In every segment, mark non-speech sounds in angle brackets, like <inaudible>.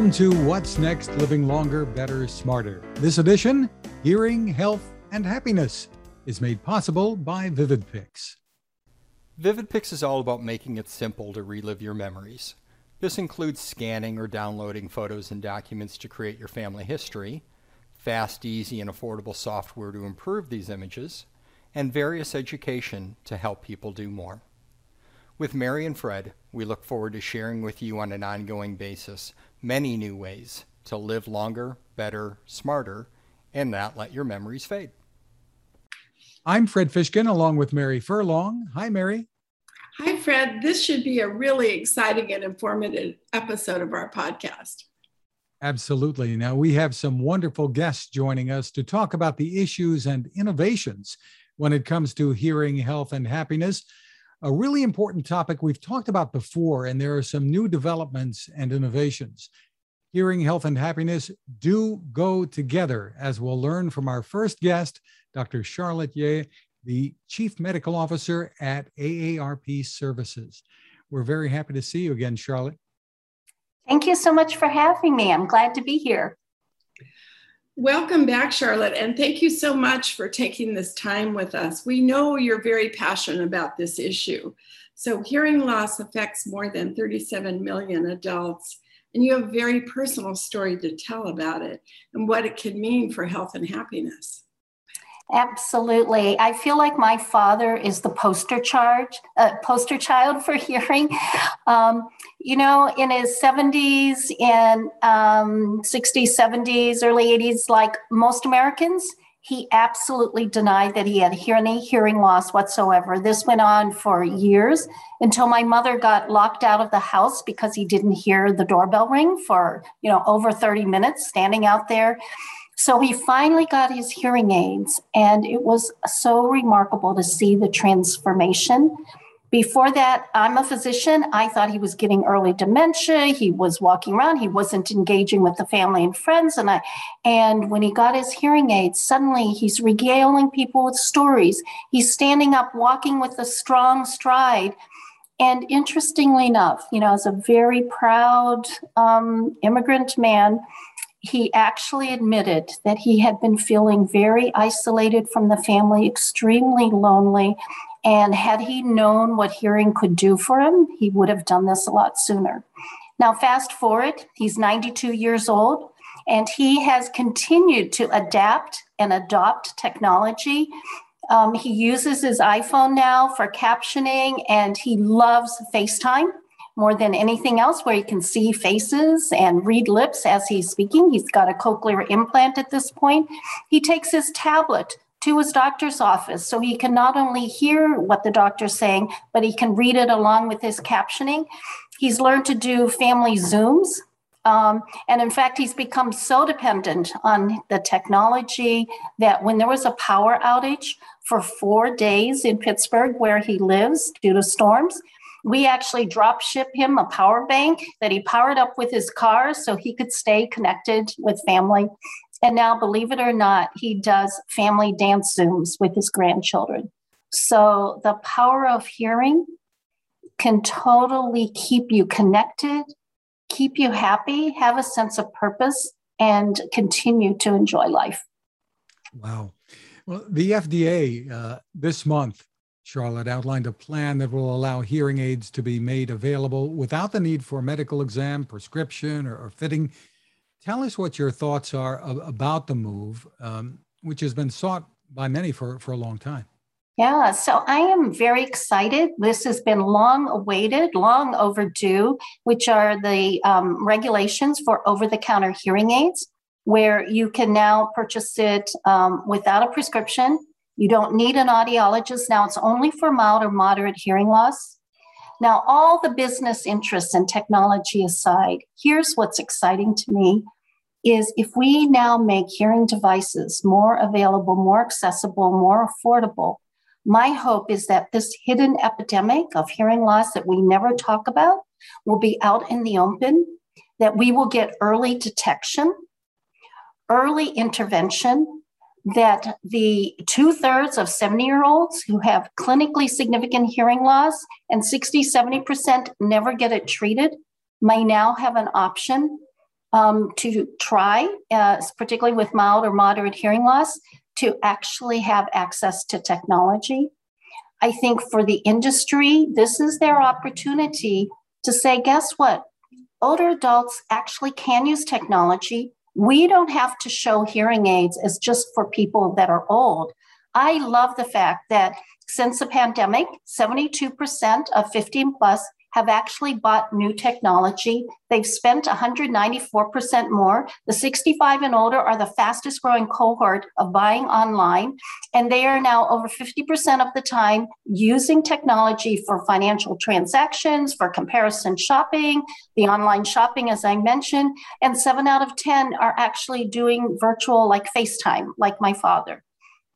Welcome to What's Next Living Longer, Better, Smarter. This edition, Hearing, Health, and Happiness, is made possible by VividPix. VividPix is all about making it simple to relive your memories. This includes scanning or downloading photos and documents to create your family history, fast, easy, and affordable software to improve these images, and various education to help people do more. With Mary and Fred, we look forward to sharing with you on an ongoing basis many new ways to live longer, better, smarter, and not let your memories fade. I'm Fred Fishkin along with Mary Furlong. Hi, Mary. Hi, Fred. This should be a really exciting and informative episode of our podcast. Absolutely. Now, we have some wonderful guests joining us to talk about the issues and innovations when it comes to hearing, health, and happiness a really important topic we've talked about before, and there are some new developments and innovations. Hearing health and happiness do go together, as we'll learn from our first guest, Dr. Charlotte Yeh, the Chief Medical Officer at AARP Services. We're very happy to see you again, Charlotte. Thank you so much for having me. I'm glad to be here. Welcome back, Charlotte, and thank you so much for taking this time with us. We know you're very passionate about this issue. So, hearing loss affects more than 37 million adults, and you have a very personal story to tell about it and what it can mean for health and happiness. Absolutely. I feel like my father is the poster charge, uh, poster child for <laughs> hearing. Um, you know, in his 70s and um, 60s, 70s, early 80s, like most Americans, he absolutely denied that he had any hearing loss whatsoever. This went on for years until my mother got locked out of the house because he didn't hear the doorbell ring for, you know, over 30 minutes standing out there. So he finally got his hearing aids, and it was so remarkable to see the transformation. Before that, I'm a physician. I thought he was getting early dementia. He was walking around. He wasn't engaging with the family and friends. And I, and when he got his hearing aids, suddenly he's regaling people with stories. He's standing up, walking with a strong stride. And interestingly enough, you know, as a very proud um, immigrant man, he actually admitted that he had been feeling very isolated from the family, extremely lonely. And had he known what hearing could do for him, he would have done this a lot sooner. Now, fast forward, he's 92 years old, and he has continued to adapt and adopt technology. Um, he uses his iPhone now for captioning, and he loves FaceTime more than anything else, where he can see faces and read lips as he's speaking. He's got a cochlear implant at this point. He takes his tablet to his doctor's office so he can not only hear what the doctor's saying, but he can read it along with his captioning. He's learned to do family Zooms. Um, and in fact, he's become so dependent on the technology that when there was a power outage for four days in Pittsburgh, where he lives due to storms, we actually drop ship him a power bank that he powered up with his car so he could stay connected with family. And now, believe it or not, he does family dance Zooms with his grandchildren. So the power of hearing can totally keep you connected, keep you happy, have a sense of purpose, and continue to enjoy life. Wow. Well, the FDA uh, this month Charlotte outlined a plan that will allow hearing aids to be made available without the need for a medical exam, prescription, or, or fitting. Tell us what your thoughts are about the move, um, which has been sought by many for, for a long time. Yeah, so I am very excited. This has been long awaited, long overdue, which are the um, regulations for over the counter hearing aids, where you can now purchase it um, without a prescription you don't need an audiologist. Now it's only for mild or moderate hearing loss. Now, all the business interests and technology aside, here's what's exciting to me is if we now make hearing devices more available, more accessible, more affordable, my hope is that this hidden epidemic of hearing loss that we never talk about will be out in the open, that we will get early detection, early intervention, that the two thirds of 70 year olds who have clinically significant hearing loss and 60, 70% never get it treated may now have an option. um, to try, uh, particularly with mild or moderate hearing loss, to actually have access to technology. I think for the industry, this is their opportunity to say, guess what? Older adults actually can use technology. We don't have to show hearing aids as just for people that are old. I love the fact that since the pandemic, 72% of 15 plus have actually bought new technology. They've spent 194% more. The 65 and older are the fastest growing cohort of buying online, and they are now over 50% of the time using technology for financial transactions, for comparison shopping, the online shopping, as I mentioned, and seven out of 10 are actually doing virtual like FaceTime, like my father.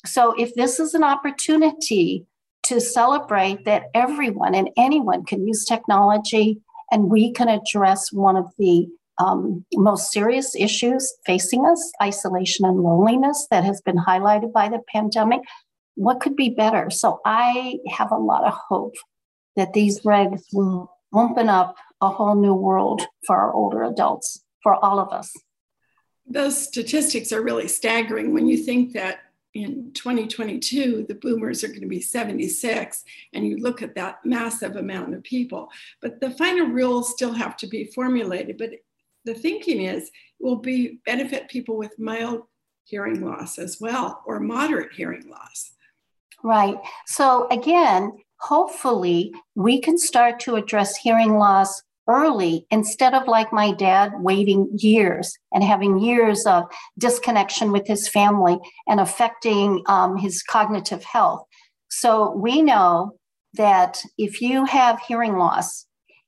So if this is an opportunity to celebrate that everyone and anyone can use technology and we can address one of the um, most serious issues facing us isolation and loneliness that has been highlighted by the pandemic. What could be better? So I have a lot of hope that these regs will open up a whole new world for our older adults, for all of us. Those statistics are really staggering when you think that in 2022, the boomers are going to be 76, and you look at that massive amount of people. But the final rules still have to be formulated. But the thinking is it will be benefit people with mild hearing loss as well, or moderate hearing loss. Right. So again, hopefully we can start to address hearing loss early instead of like my dad waiting years and having years of disconnection with his family and affecting um, his cognitive health. So we know that if you have hearing loss,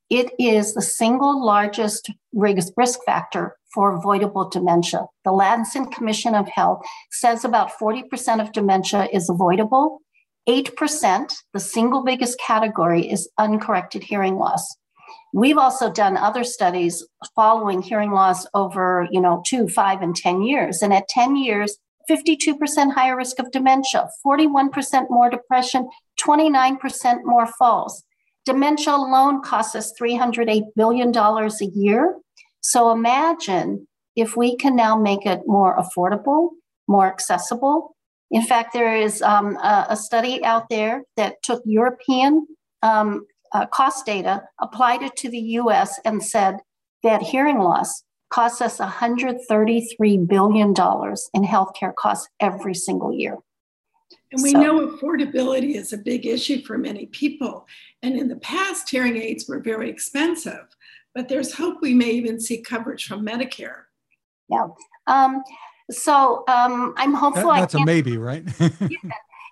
it is the single largest risk factor for avoidable dementia. The Lancet Commission of Health says about 40% of dementia is avoidable. 8%, the single biggest category, is uncorrected hearing loss. We've also done other studies following hearing loss over, you know, two, five, and 10 years. And at 10 years, 52% higher risk of dementia, 41% more depression, 29% more falls. Dementia alone costs us $308 billion a year. So imagine if we can now make it more affordable, more accessible. In fact, there is um, a, a, study out there that took European um, uh, cost data, applied it to the US, and said that hearing loss costs us $133 billion in healthcare costs every single year. And we so, know affordability is a big issue for many people. And in the past, hearing aids were very expensive, but there's hope we may even see coverage from Medicare. Yeah. Um, so um, I'm hopeful. That, that's a maybe, right? <laughs> yeah,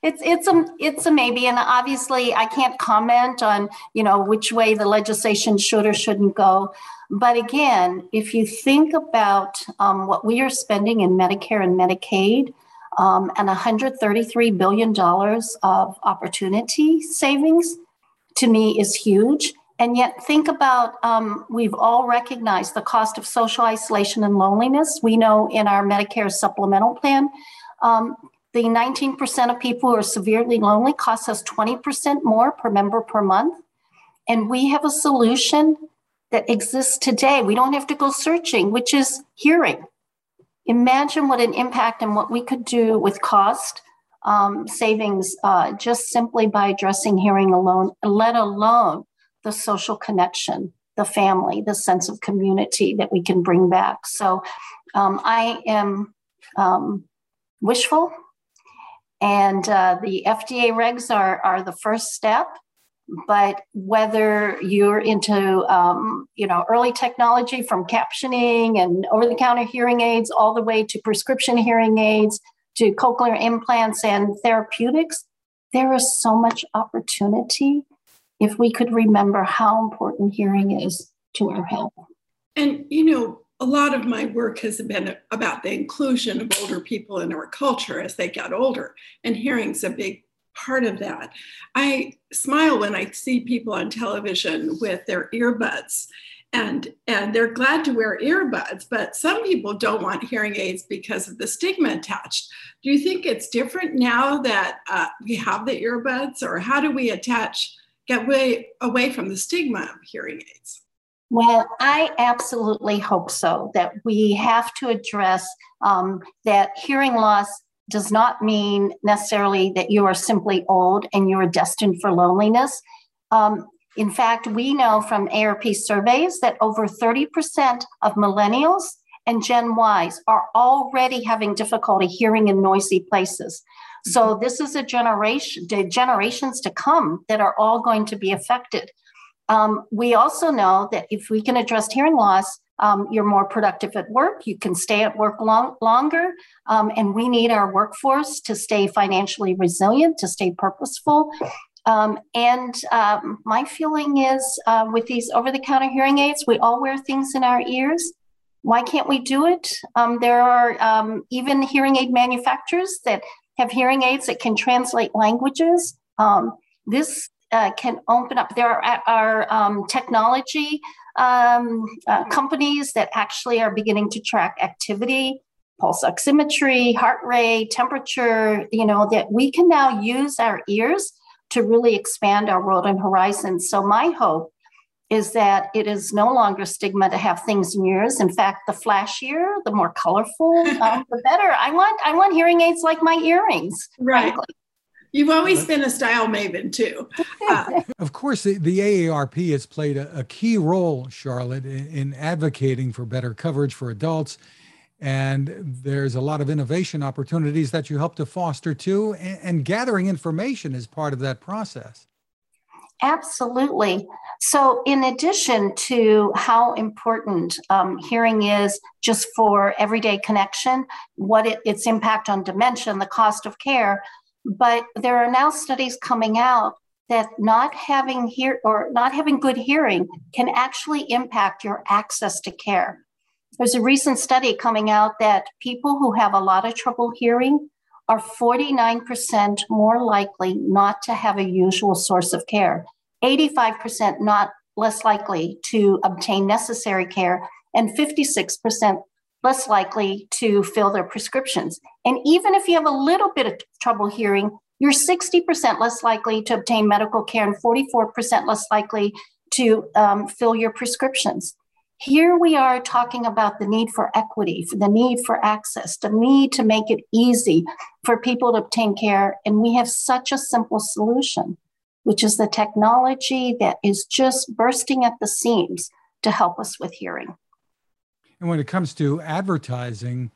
it's it's a it's a maybe, and obviously I can't comment on you know which way the legislation should or shouldn't go. But again, if you think about um, what we are spending in Medicare and Medicaid, um, and 133 billion dollars of opportunity savings, to me is huge. And yet, think about um, we've all recognized the cost of social isolation and loneliness. We know in our Medicare supplemental plan, um, the 19% of people who are severely lonely costs us 20% more per member per month. And we have a solution that exists today. We don't have to go searching, which is hearing. Imagine what an impact and what we could do with cost um, savings uh, just simply by addressing hearing alone, let alone the social connection, the family, the sense of community that we can bring back. So um, I am um, wishful and uh, the FDA regs are, are the first step. But whether you're into, um, you know, early technology from captioning and over-the-counter hearing aids, all the way to prescription hearing aids, to cochlear implants and therapeutics, there is so much opportunity if we could remember how important hearing is to our health. And you know, a lot of my work has been about the inclusion of older people in our culture as they get older, and hearing's a big part of that. I smile when I see people on television with their earbuds and and they're glad to wear earbuds but some people don't want hearing aids because of the stigma attached do you think it's different now that uh, we have the earbuds or how do we attach get way away from the stigma of hearing aids Well, I absolutely hope so. That we have to address um, that hearing loss does not mean necessarily that you are simply old and you are destined for loneliness. Um, in fact, we know from AARP surveys that over 30% of millennials and Gen Ys are already having difficulty hearing in noisy places. So mm-hmm. this is a generation, the generations to come that are all going to be affected. Um, we also know that if we can address hearing loss, um, you're more productive at work. You can stay at work long, longer. Um, and we need our workforce to stay financially resilient, to stay purposeful. Um, and um, my feeling is uh, with these over the counter hearing aids, we all wear things in our ears. Why can't we do it? Um, there are even hearing aid manufacturers that have hearing aids that can translate languages. This uh, can open up. There are, are um, technology um, uh, companies that actually are beginning to track activity, pulse oximetry, heart rate, temperature. You know that we can now use our ears to really expand our world and horizons. So my hope is that it is no longer stigma to have things in yours. In fact, the flashier, the more colorful, <laughs> um, the better. I want I want hearing aids like my earrings. Right. Frankly. You've always been a style maven too. <laughs> Uh, of course, the, the, AARP has played a, a key role, Charlotte, in, in, advocating for better coverage for adults. And there's a lot of innovation opportunities that you help to foster too, and, and gathering information is part of that process. Absolutely. So, in addition to how important um, hearing is just for everyday connection, what it, its impact on dementia and the cost of care, but there are now studies coming out that not having hear or not having good hearing can actually impact your access to care. There's a recent study coming out that people who have a lot of trouble hearing are 49% more likely not to have a usual source of care, 85% not less likely to obtain necessary care, and 56% less likely to fill their prescriptions. And even if you have a little bit of trouble hearing, you're 60% less likely to obtain medical care and 44% less likely to um, fill your prescriptions. Here we are talking about the need for equity, for the need for access, the need to make it easy for people to obtain care. And we have such a simple solution, which is the technology that is just bursting at the seams to help us with hearing. And when it comes to advertising,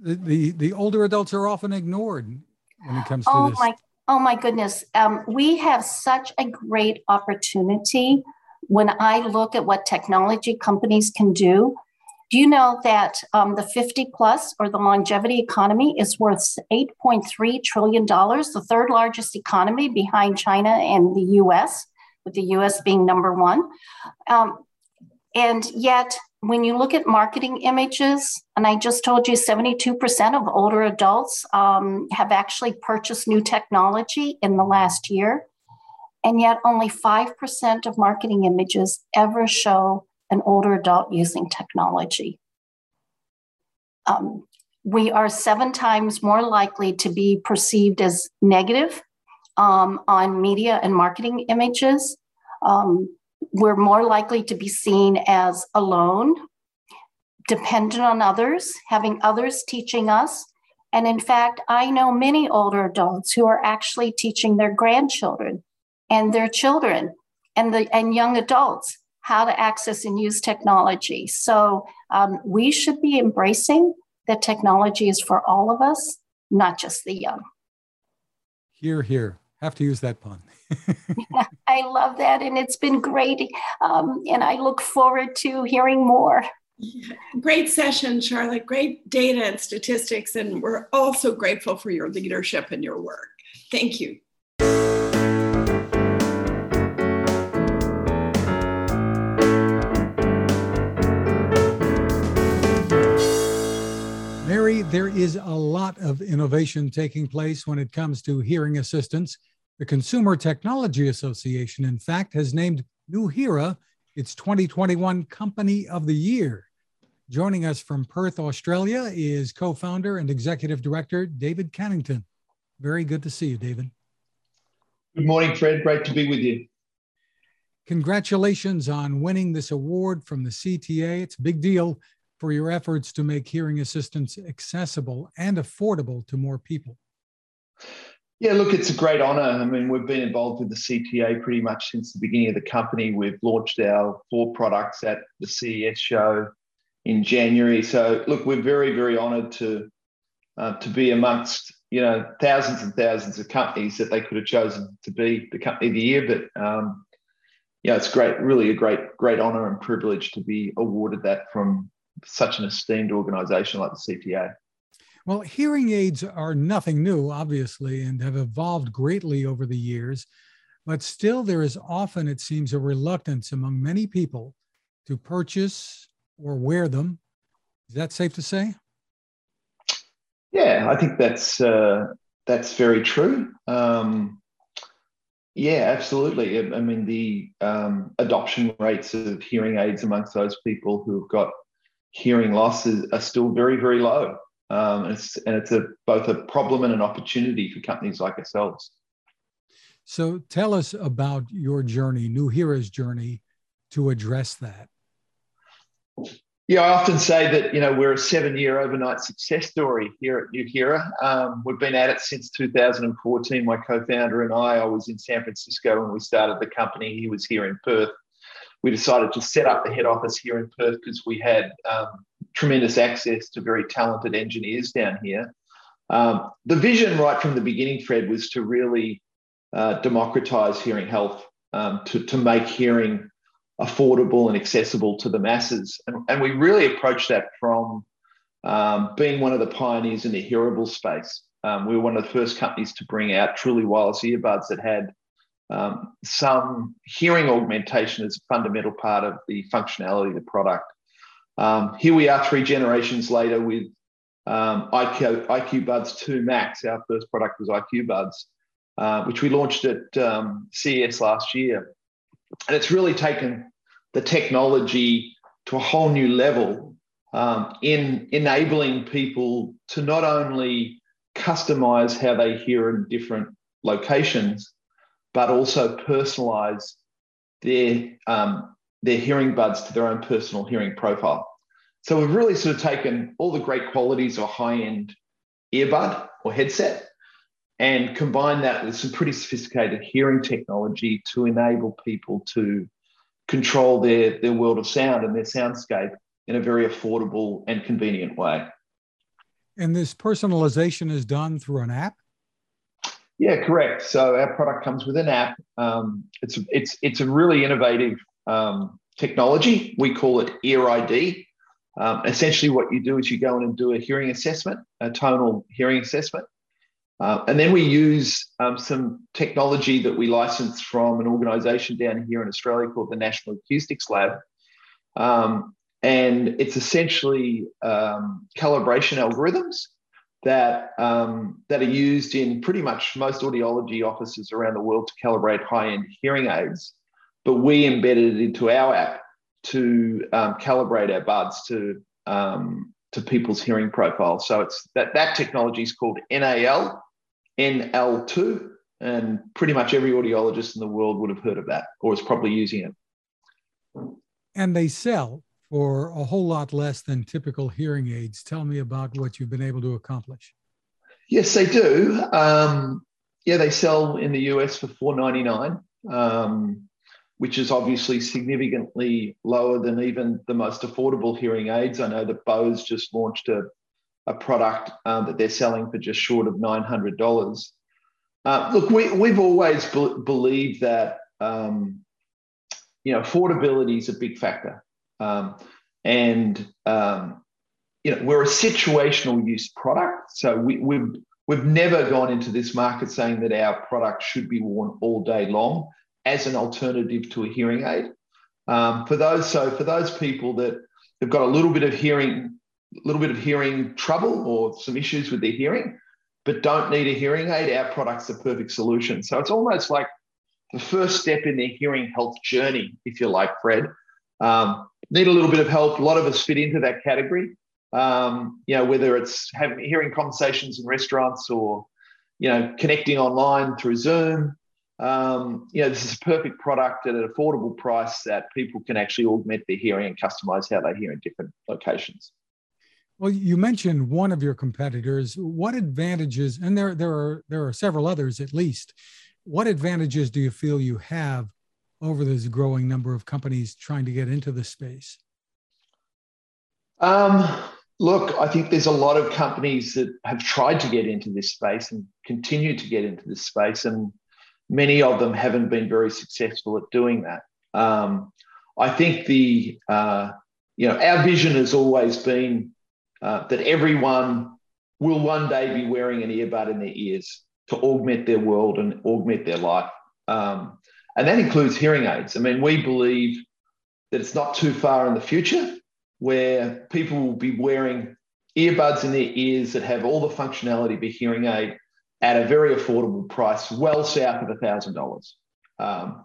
the, the, the older adults are often ignored when it comes to oh this. My, oh my goodness. Um, we have such a great opportunity when I look at what technology companies can do, do you know that um, the 50 plus or the longevity economy is worth $8.3 trillion, the third largest economy behind China and the US, with the US being number one? Um, and yet, when you look at marketing images, and I just told you 72% of older adults um, have actually purchased new technology in the last year. And yet, only 5% of marketing images ever show an older adult using technology. Um, we are seven times more likely to be perceived as negative um, on media and marketing images. Um, we're more likely to be seen as alone, dependent on others, having others teaching us. And in fact, I know many older adults who are actually teaching their grandchildren and their children and the and young adults how to access and use technology. So um, we should be embracing that technology is for all of us, not just the young. Here, here. Have to use that pun. Yeah, <laughs> I love that, and it's been great. Um, and I look forward to hearing more. Great session, Charlotte. Great data and statistics, and we're also grateful for your leadership and your work. Thank you. Mary, there is a lot of innovation taking place when it comes to hearing assistance. The Consumer Technology Association, in fact, has named Nuheara its 2021 Company of the Year. Joining us from Perth, Australia is co founder and executive director David Cannington. Very good to see you, David. Good morning, Fred. Great to be with you. Congratulations on winning this award from the CTA. It's a big deal for your efforts to make hearing assistance accessible and affordable to more people. Yeah, look, it's a great honour. I mean, we've been involved with the CTA pretty much since the beginning of the company. We've launched our four products at the CES show in January. So, look, we're very, very honoured to uh, to be amongst you know thousands and thousands of companies that they could have chosen to be the company of the year. But um, yeah, it's great, really a great, great honour and privilege to be awarded that from such an esteemed organisation like the CTA. Well, hearing aids are nothing new, obviously, and have evolved greatly over the years. But still, there is often, it seems, a reluctance among many people to purchase or wear them. Is that safe to say? Yeah, I think that's uh, that's very true. Um, yeah, absolutely. I mean, the um, adoption rates of hearing aids amongst those people who have got hearing loss are still very, very low. Um, and it's, and it's a, both a problem and an opportunity for companies like ourselves. So tell us about your journey, New Nuheara's journey to address that. Yeah, I often say that you know we're a seven-year overnight success story here at Nuheara. Um, we've been at it since 2014. My co-founder and I. I was in San Francisco when we started the company. He was here in Perth. We decided to set up the head office here in Perth because we had um, tremendous access to very talented engineers down here. Um, the vision right from the beginning, Fred, was to really uh, democratize hearing health, um, to, to make hearing affordable and accessible to the masses. And, and we really approached that from um, being one of the pioneers in the hearable space. Um, we were one of the first companies to bring out truly wireless earbuds that had um, some hearing augmentation as a fundamental part of the functionality of the product. Um, here we are three generations later with um, IQ, IQ Buds 2 Max. Our first product was IQ Buds, uh, which we launched at um, CES last year. And it's really taken the technology to a whole new level um, in enabling people to not only customize how they hear in different locations, but also personalize their um, their hearing buds to their own personal hearing profile. So we've really sort of taken all the great qualities of a high-end earbud or headset and combined that with some pretty sophisticated hearing technology to enable people to control their, their world of sound and their soundscape in a very affordable and convenient way. And this personalization is done through an app? Yeah, correct. So our product comes with an app. Um, it's, it's, it's a really innovative um, technology. We call it Ear ID. Um, essentially, what you do is you go in and do a hearing assessment, a tonal hearing assessment. Uh, and then we use um, some technology that we license from an organization down here in Australia called the National Acoustics Lab. Um, and it's essentially um, calibration algorithms that, um, that are used in pretty much most audiology offices around the world to calibrate high end hearing aids. But we embedded it into our app to um, calibrate our buds to um, to people's hearing profile. So it's that that technology is called NAL, NL2, and pretty much every audiologist in the world would have heard of that or is probably using it. And they sell for a whole lot less than typical hearing aids. Tell me about what you've been able to accomplish. Yes, they do. Um, yeah, they sell in the US for four ninety nine. Um, which is obviously significantly lower than even the most affordable hearing aids. I know that Bose just launched a, a product um, that they're selling for just short of $900. Uh, look, we, we've always be- believed that um, you know affordability is a big factor, um, and um, you know we're a situational use product, so we, we've we've never gone into this market saying that our product should be worn all day long as an alternative to a hearing aid. Um, for those, so for those people that have got a little bit of hearing, little bit of hearing trouble or some issues with their hearing, but don't need a hearing aid, our product's the perfect solution. So it's almost like the first step in their hearing health journey, if you like, Fred. Um, need a little bit of help. A lot of us fit into that category. Um, you know, whether it's having hearing conversations in restaurants or, you know, connecting online through Zoom, um, you know, this is a perfect product at an affordable price that people can actually augment their hearing and customize how they hear in different locations. Well, you mentioned one of your competitors. What advantages, and there, there are there are several others at least. What advantages do you feel you have over this growing number of companies trying to get into the space? Um, look, I think there's a lot of companies that have tried to get into this space and continue to get into this space, and many of them haven't been very successful at doing that. Um, I think the uh, you know our vision has always been uh, that everyone will one day be wearing an earbud in their ears to augment their world and augment their life. Um, and that includes hearing aids. I mean, we believe that it's not too far in the future where people will be wearing earbuds in their ears that have all the functionality of a hearing aid at a very affordable price, well south of $1,000. Um,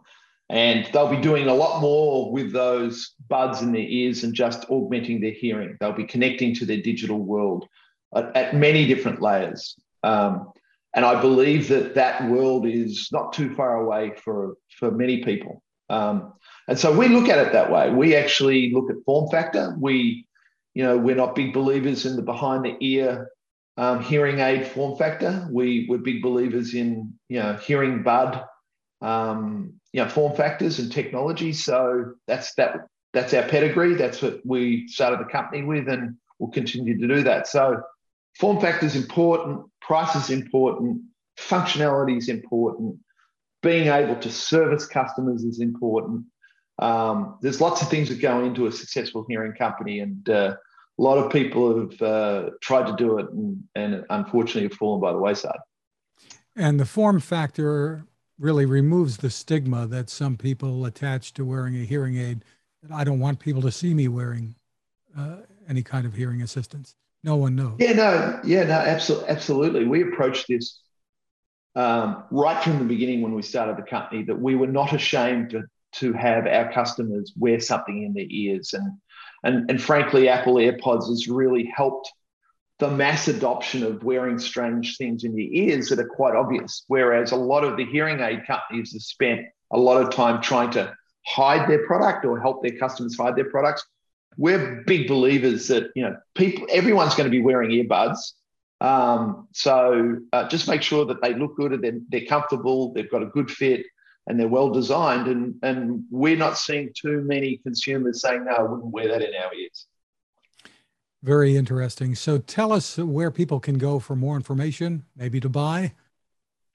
and they'll be doing a lot more with those buds in their ears and just augmenting their hearing. They'll be connecting to their digital world at, at many different layers. Um, and I believe that that world is not too far away for, for many people. Um, and so we look at it that way. We actually look at form factor. We, you know, we're not big believers in the behind the ear um, hearing aid form factor. We, we're big believers in, you know, hearing bud, um, you know, form factors and technology. So that's that. That's our pedigree. That's what we started the company with, and we'll continue to do that. So form factor is important, price is important, functionality is important, being able to service customers is important. Um, there's lots of things that go into a successful hearing company, and uh, a lot of people have uh, tried to do it and, and unfortunately have fallen by the wayside. And the form factor really removes the stigma that some people attach to wearing a hearing aid. That I don't want people to see me wearing uh, any kind of hearing assistance. No one knows. Yeah, no, yeah, no, absolutely, absolutely. We approached this um, right from the beginning when we started the company that we were not ashamed to to have our customers wear something in their ears. And, and, and frankly, Apple AirPods has really helped the mass adoption of wearing strange things in your ears that are quite obvious. Whereas a lot of the hearing aid companies have spent a lot of time trying to hide their product or help their customers hide their products. We're big believers that you know people, everyone's going to be wearing earbuds. Um, so uh, just make sure that they look good and they're, they're comfortable. They've got a good fit and they're well designed. And, and we're not seeing too many consumers saying, no, I wouldn't wear that in our ears. Very interesting. So tell us where people can go for more information, maybe to buy.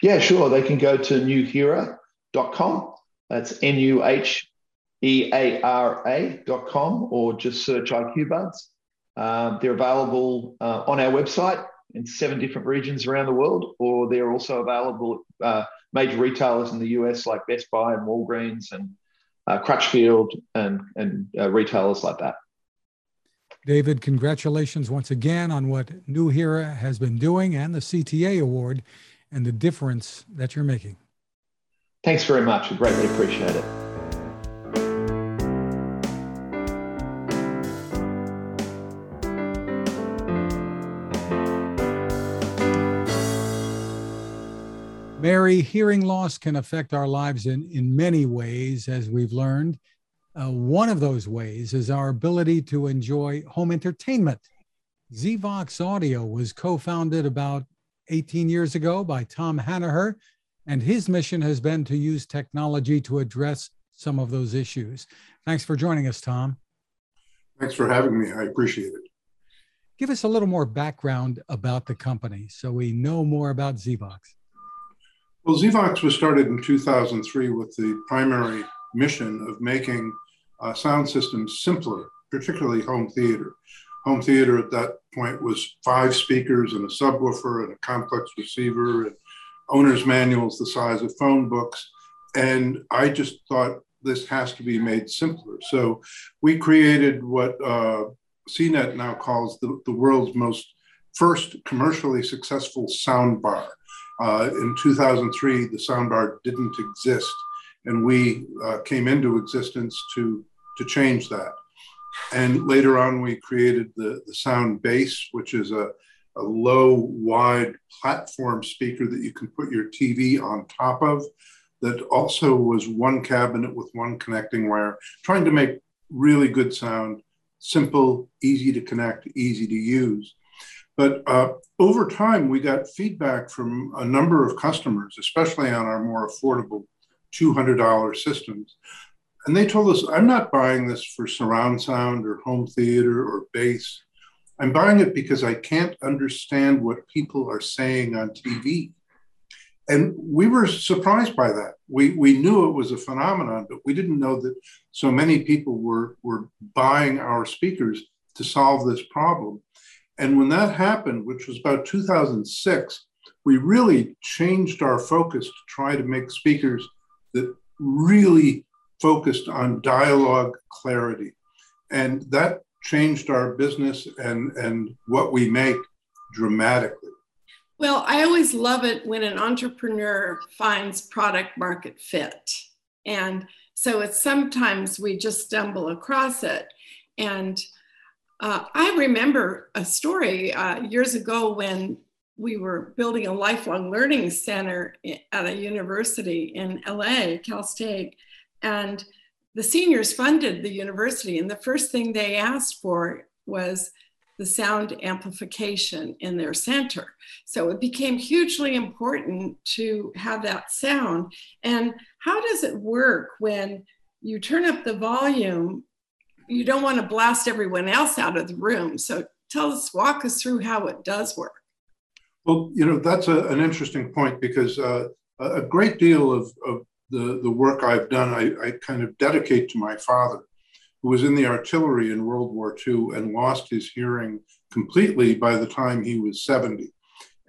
Yeah, sure. They can go to nuheara.com. That's N U H E A R A.com or just search IQ Buds. Um, they're available uh, on our website in seven different regions around the world, or they're also available uh, major retailers in the US like Best Buy and Walgreens and uh, Crutchfield and, and uh, retailers like that. David, congratulations once again on what Nuheara has been doing and the CTA award and the difference that you're making. Thanks very much. We greatly appreciate it. Mary, hearing loss can affect our lives in, in many ways, as we've learned. Uh, one of those ways is our ability to enjoy home entertainment. Zvox Audio was co founded about 18 years ago by Tom Hannaher, and his mission has been to use technology to address some of those issues. Thanks for joining us, Tom. Thanks for having me. I appreciate it. Give us a little more background about the company so we know more about Zvox. Well, Zvox was started in 2003 with the primary mission of making uh, sound systems simpler, particularly home theater. Home theater at that point was five speakers and a subwoofer and a complex receiver and owner's manuals the size of phone books. And I just thought this has to be made simpler. So we created what uh, CNET now calls the, the world's most first commercially successful soundbar. Uh, in 2003, the soundbar didn't exist, and we uh, came into existence to, to change that. And later on, we created the, the Sound Base, which is a, a low, wide platform speaker that you can put your TV on top of. that also was one cabinet with one connecting wire, trying to make really good sound, simple, easy to connect, easy to use. But uh, over time, we got feedback from a number of customers, especially on our more affordable $200 systems. And they told us, I'm not buying this for surround sound or home theater or bass. I'm buying it because I can't understand what people are saying on TV. And we were surprised by that. We, we knew it was a phenomenon, but we didn't know that so many people were, were buying our speakers to solve this problem. And when that happened, which was about 2006, we really changed our focus to try to make speakers that really focused on dialogue clarity. And that changed our business and, and what we make dramatically. Well, I always love it when an entrepreneur finds product market fit. And so it's sometimes we just stumble across it. And uh, I remember a story uh, years ago when we were building a lifelong learning center at a university in LA, Cal State. And the seniors funded the university, and the first thing they asked for was the sound amplification in their center. So it became hugely important to have that sound. And how does it work when you turn up the volume? You don't want to blast everyone else out of the room. So tell us, walk us through how it does work. Well, you know, that's a, an interesting point because uh, a great deal of, of the, the work I've done, I, I kind of dedicate to my father, who was in the artillery in World War II and lost his hearing completely by the time he was 70.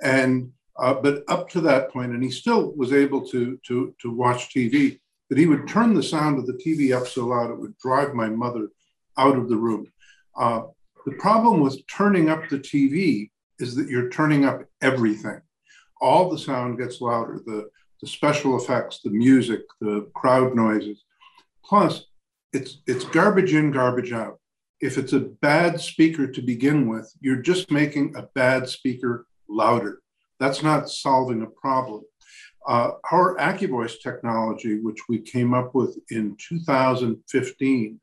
And uh, but up to that point, and he still was able to, to, to watch TV, but he would turn the sound of the TV up so loud it would drive my mother out of the room. Uh, the problem with turning up the TV is that you're turning up everything. All the sound gets louder. The the special effects, the music, the crowd noises. Plus, it's it's garbage in, garbage out. If it's a bad speaker to begin with, you're just making a bad speaker louder. That's not solving a problem. Uh, our AccuVoice technology, which we came up with in 2015,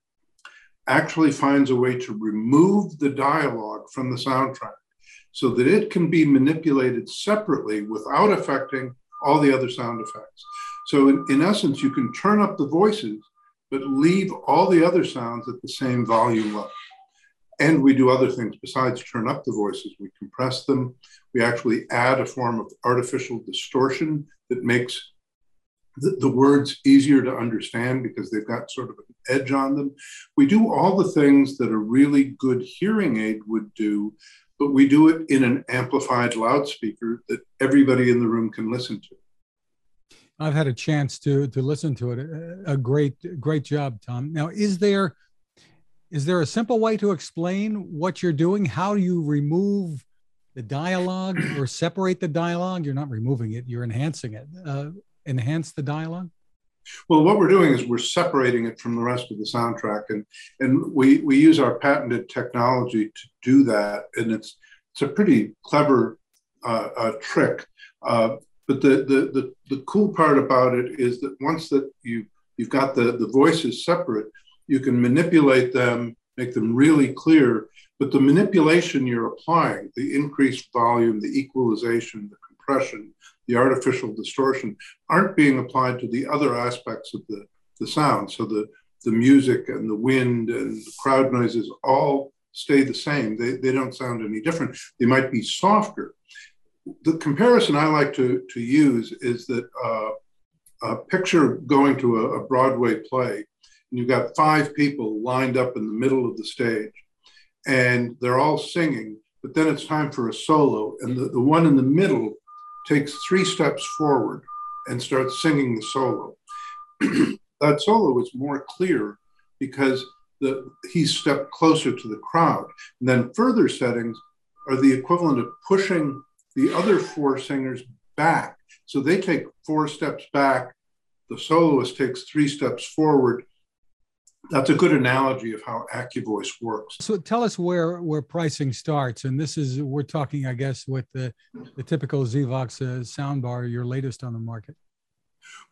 actually finds a way to remove the dialogue from the soundtrack so that it can be manipulated separately without affecting all the other sound effects. So in, in essence, you can turn up the voices, but leave all the other sounds at the same volume level. And we do other things besides turn up the voices. We compress them. We actually add a form of artificial distortion that makes the, the, words easier to understand because they've got sort of an edge on them. We do all the things that a really good hearing aid would do but we do it in an amplified loudspeaker that everybody in the room can listen to. I've had a chance to to listen to it. A great great job, Tom. Now, is there is there a simple way to explain what you're doing? How do you remove the dialogue or separate the dialogue? You're not removing it; you're enhancing it. Uh, enhance the dialogue. Well, what we're doing is we're separating it from the rest of the soundtrack, and and we we use our patented technology to do that, and it's it's a pretty clever uh, uh, trick. Uh, but the, the the the cool part about it is that once that you you've got the the voices separate, you can manipulate them, make them really clear. But the manipulation you're applying, the increased volume, the equalization, the compression, the artificial distortion aren't being applied to the other aspects of the, the sound. So the, the music and the wind and the crowd noises all stay the same. They, they don't sound any different. They might be softer. The comparison I like to, to use is that uh, a picture going to a, a Broadway play, and you've got five people lined up in the middle of the stage, and they're all singing, but then it's time for a solo, and the, the one in the middle takes three steps forward and starts singing the solo. <clears throat> that solo is more clear because the, he's stepped closer to the crowd. And then further settings are the equivalent of pushing the other four singers back. So they take four steps back, the soloist takes three steps forward, that's a good analogy of how AccuVoice works. So tell us where where pricing starts, and this is we're talking, I guess, with the the typical Zvox uh, soundbar, your latest on the market.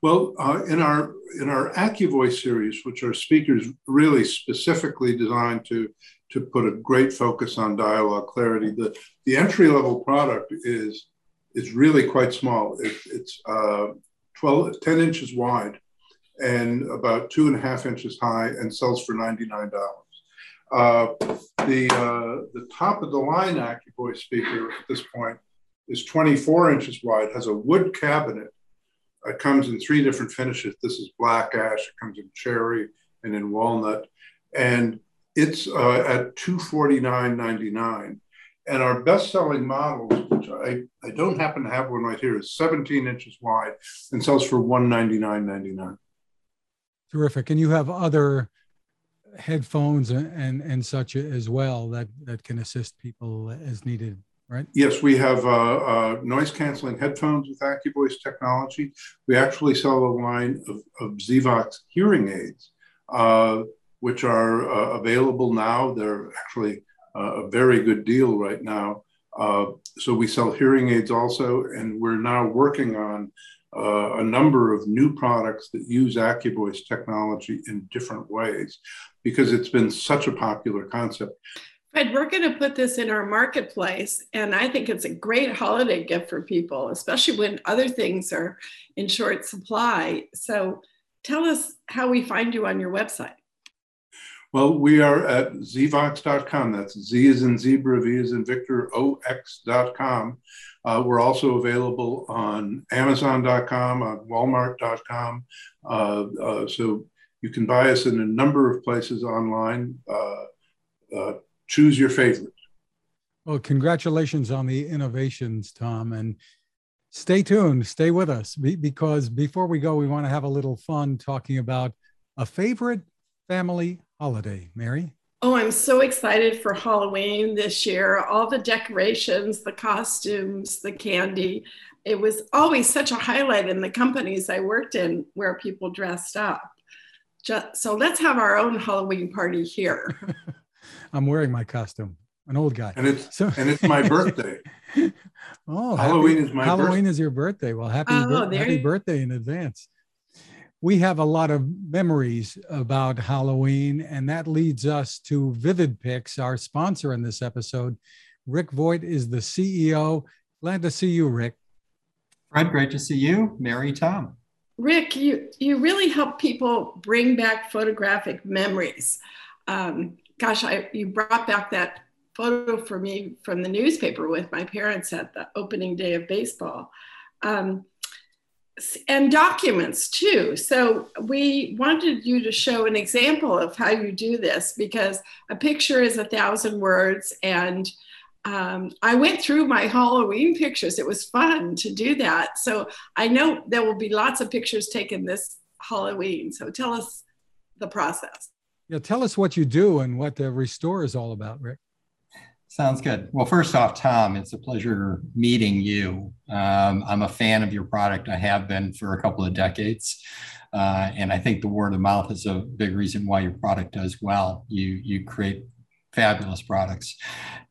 Well, uh, in our in our AccuVoice series, which are speakers really specifically designed to to put a great focus on dialogue clarity, the the entry level product is is really quite small. It, it's uh, 12, 10 inches wide and about two and a half inches high and sells for $99. Uh, the, uh, the top of the line AccuVoice speaker at this point is 24 inches wide, has a wood cabinet. It comes in three different finishes. This is black ash, it comes in cherry and in walnut. And it's uh, at 249.99. And our best-selling models, which I, I don't happen to have one right here, is 17 inches wide and sells for 199.99. Terrific. And you have other headphones and, and, and such as well that, that can assist people as needed, right? Yes, we have uh, uh, noise canceling headphones with AccuVoice technology. We actually sell a line of, of Zvox hearing aids, uh, which are uh, available now. They're actually a very good deal right now. Uh, so we sell hearing aids also, and we're now working on uh, a number of new products that use AccuVoice technology in different ways because it's been such a popular concept. Fred, we're going to put this in our marketplace, and I think it's a great holiday gift for people, especially when other things are in short supply. So tell us how we find you on your website. Well, we are at zvox.com. That's Z is in zebra, V is in Victor, OX.com. Uh, we're also available on Amazon.com, on Walmart.com. Uh, uh, so you can buy us in a number of places online. Uh, uh, choose your favorite. Well, congratulations on the innovations, Tom. And stay tuned, stay with us because before we go, we want to have a little fun talking about a favorite family holiday, Mary? Oh, I'm so excited for Halloween this year. All the decorations, the costumes, the candy. It was always such a highlight in the companies I worked in where people dressed up. Just, so let's have our own Halloween party here. <laughs> I'm wearing my costume, an old guy. And it's so, and it's my birthday. <laughs> oh, Halloween happy, is my Halloween birthday. is your birthday. Well, happy, oh, happy birthday in advance we have a lot of memories about Halloween, and that leads us to VividPix, our sponsor in this episode. Rick Voigt is the CEO. Glad to see you, Rick. Fred, great to see you. Mary, Tom. Rick, you, you really help people bring back photographic memories. Um, gosh, I, you brought back that photo for me from the newspaper with my parents at the opening day of baseball. Um, and documents too. So we wanted you to show an example of how you do this because a picture is a thousand words and um, I went through my Halloween pictures. It was fun to do that. So I know there will be lots of pictures taken this Halloween. So tell us the process. Yeah, tell us what you do and what the Restore is all about, Rick. Sounds good. Well, first off, Tom, it's a pleasure meeting you. Um, I'm a fan of your product. I have been for a couple of decades. Uh, and I think the word of mouth is a big reason why your product does well. You, you create fabulous products.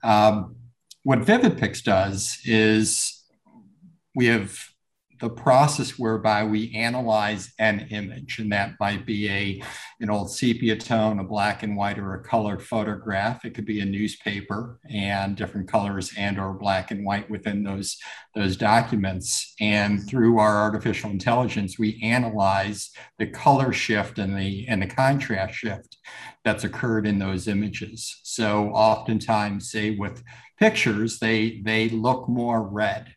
Um, what VividPix does is we have the process whereby we analyze an image, and that might be a an old sepia tone, a black and white, or a colored photograph. It could be a newspaper and different colors and or black and white within those those documents. And through our artificial intelligence, we analyze the color shift and the and the contrast shift that's occurred in those images. So oftentimes, say with pictures, they they look more red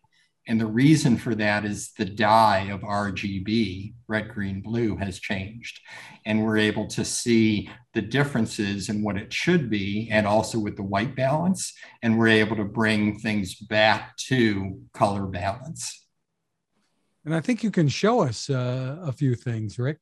and the reason for that is the dye of RGB, red, green, blue, has changed. And we're able to see the differences in what it should be and also with the white balance. And we're able to bring things back to color balance. And I think you can show us uh, a few things, Rick.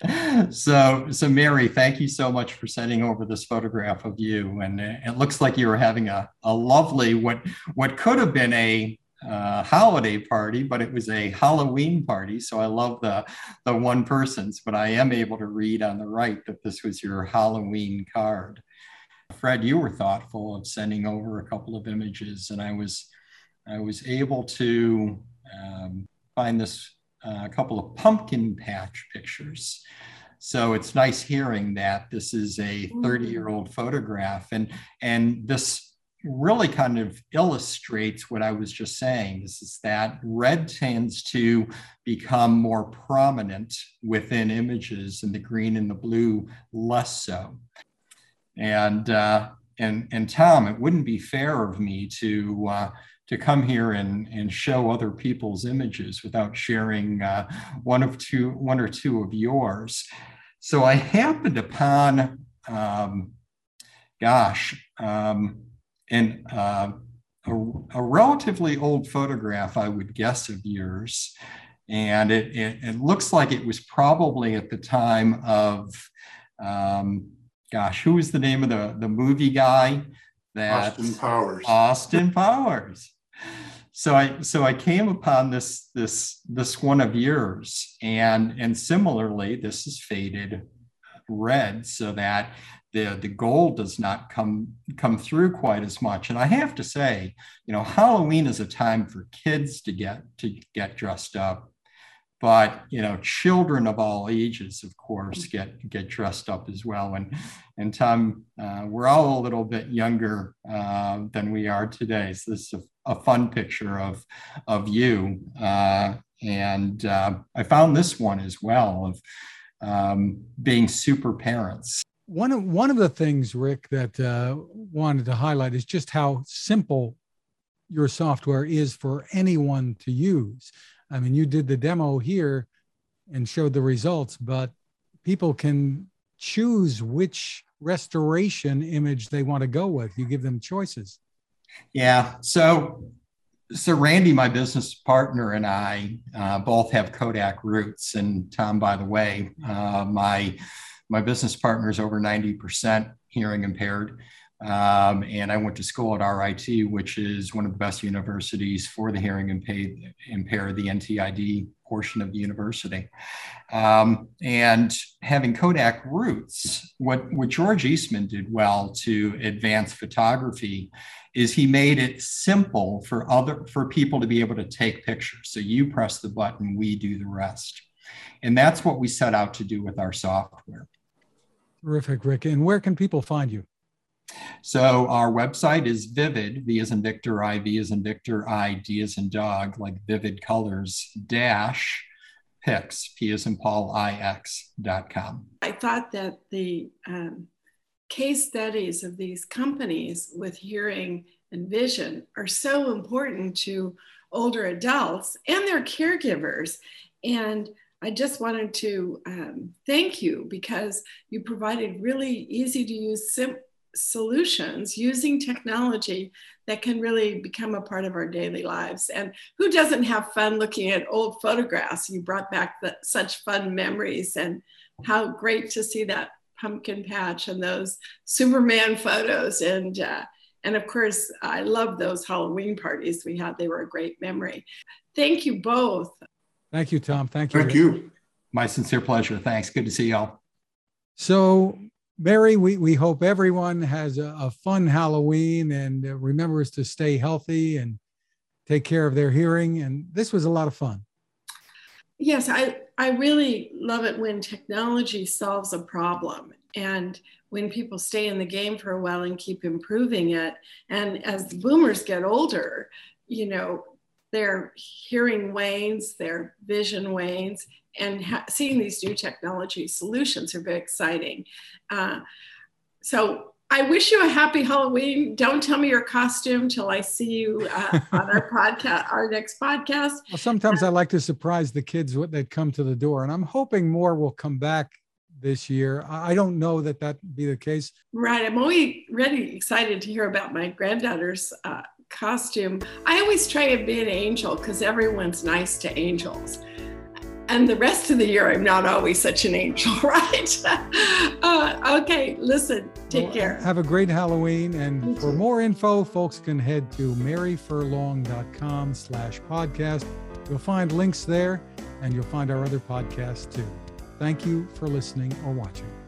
<laughs> so so mary thank you so much for sending over this photograph of you and it looks like you were having a, a lovely what what could have been a uh, holiday party, but it was a Halloween party. So I love the the one persons, but I am able to read on the right that this was your Halloween card. Fred, you were thoughtful of sending over a couple of images, and I was I was able to um, find this a couple of pumpkin patch pictures. So it's nice hearing that this is a 30 year old photograph. And, and this really kind of illustrates what I was just saying. This is that red tends to become more prominent within images, and the green and the blue less so. And uh, and and Tom, it wouldn't be fair of me to uh, to come here and and show other people's images without sharing uh, one of two one or two of yours. So I happened upon, um, gosh. Um, and uh, a, a, relatively old photograph, I would guess, of yours. And it, it, it looks like it was probably at the time of, um, gosh, who was the name of the, the movie guy? That Austin Powers. Austin Powers. So I so I came upon this this this one of yours, and and similarly, this is faded red, so that the the gold does not come come through quite as much. And i have to say you know halloween is a time for kids to get to get dressed up. But you know children of all ages of course get get dressed up as well. And and tom uh, we're all a little bit younger uh, than we are today. So this is a, a fun picture of of you. Uh, and uh, i found this one as well of um, being super parents one of one of the things, Rick, that uh, wanted to highlight is just how simple your software is for anyone to use. I mean, you did the demo here and showed the results, but people can choose which restoration image they want to go with. You give them choices. Yeah. So, so Randy, my business partner, and I uh, both have Kodak roots. And Tom, by the way, uh, my my business partner is over 90% hearing impaired. Um, and I went to school at RIT, which is one of the best universities for the hearing impaired, impaired the NTID portion of the university. Um, and having Kodak roots, what, what George Eastman did well to advance photography is he made it simple for other for people to be able to take pictures. So you press the button, we do the rest. And that's what we set out to do with our software. Terrific, Rick. And where can people find you? So our website is Vivid, V as in Victor, I, V as in Victor, I, D as in dog, like Vivid Colors dash Pix, P as in Paul, I, X dot com. I thought that the um, case studies of these companies with hearing and vision are so important to older adults and their caregivers. And I just wanted to um, thank you because you provided really easy to use sim- solutions using technology that can really become a part of our daily lives. And who doesn't have fun looking at old photographs? You brought back the, such fun memories, and how great to see that pumpkin patch and those Superman photos. And uh, and of course, I love those Halloween parties we had. They were a great memory. Thank you both. Thank you, Tom. Thank you. Thank you. My sincere pleasure. Thanks. Good to see y'all. So, Mary, we, we hope everyone has a, a fun Halloween and uh, remembers to stay healthy and take care of their hearing. And this was a lot of fun. Yes, I, I really love it when technology solves a problem and when people stay in the game for a while and keep improving it. And as the boomers get older, you know, their hearing wanes, their vision wanes, and ha- seeing these new technology solutions are very exciting. Uh, so I wish you a happy Halloween. Don't tell me your costume till I see you uh, on our <laughs> podcast, our next podcast. Well, sometimes uh, I like to surprise the kids that come to the door, and I'm hoping more will come back this year. I don't know that that be the case. Right. I'm always really excited to hear about my granddaughter's uh, costume, I always try and be an angel because everyone's nice to angels. And the rest of the year, I'm not always such an angel, <laughs> right? uh, okay, listen, take well, care. Have a great Halloween. And for more info, folks can head to maryfurlong.com slash podcast. You'll find links there and you'll find our other podcasts too. Thank you for listening or watching.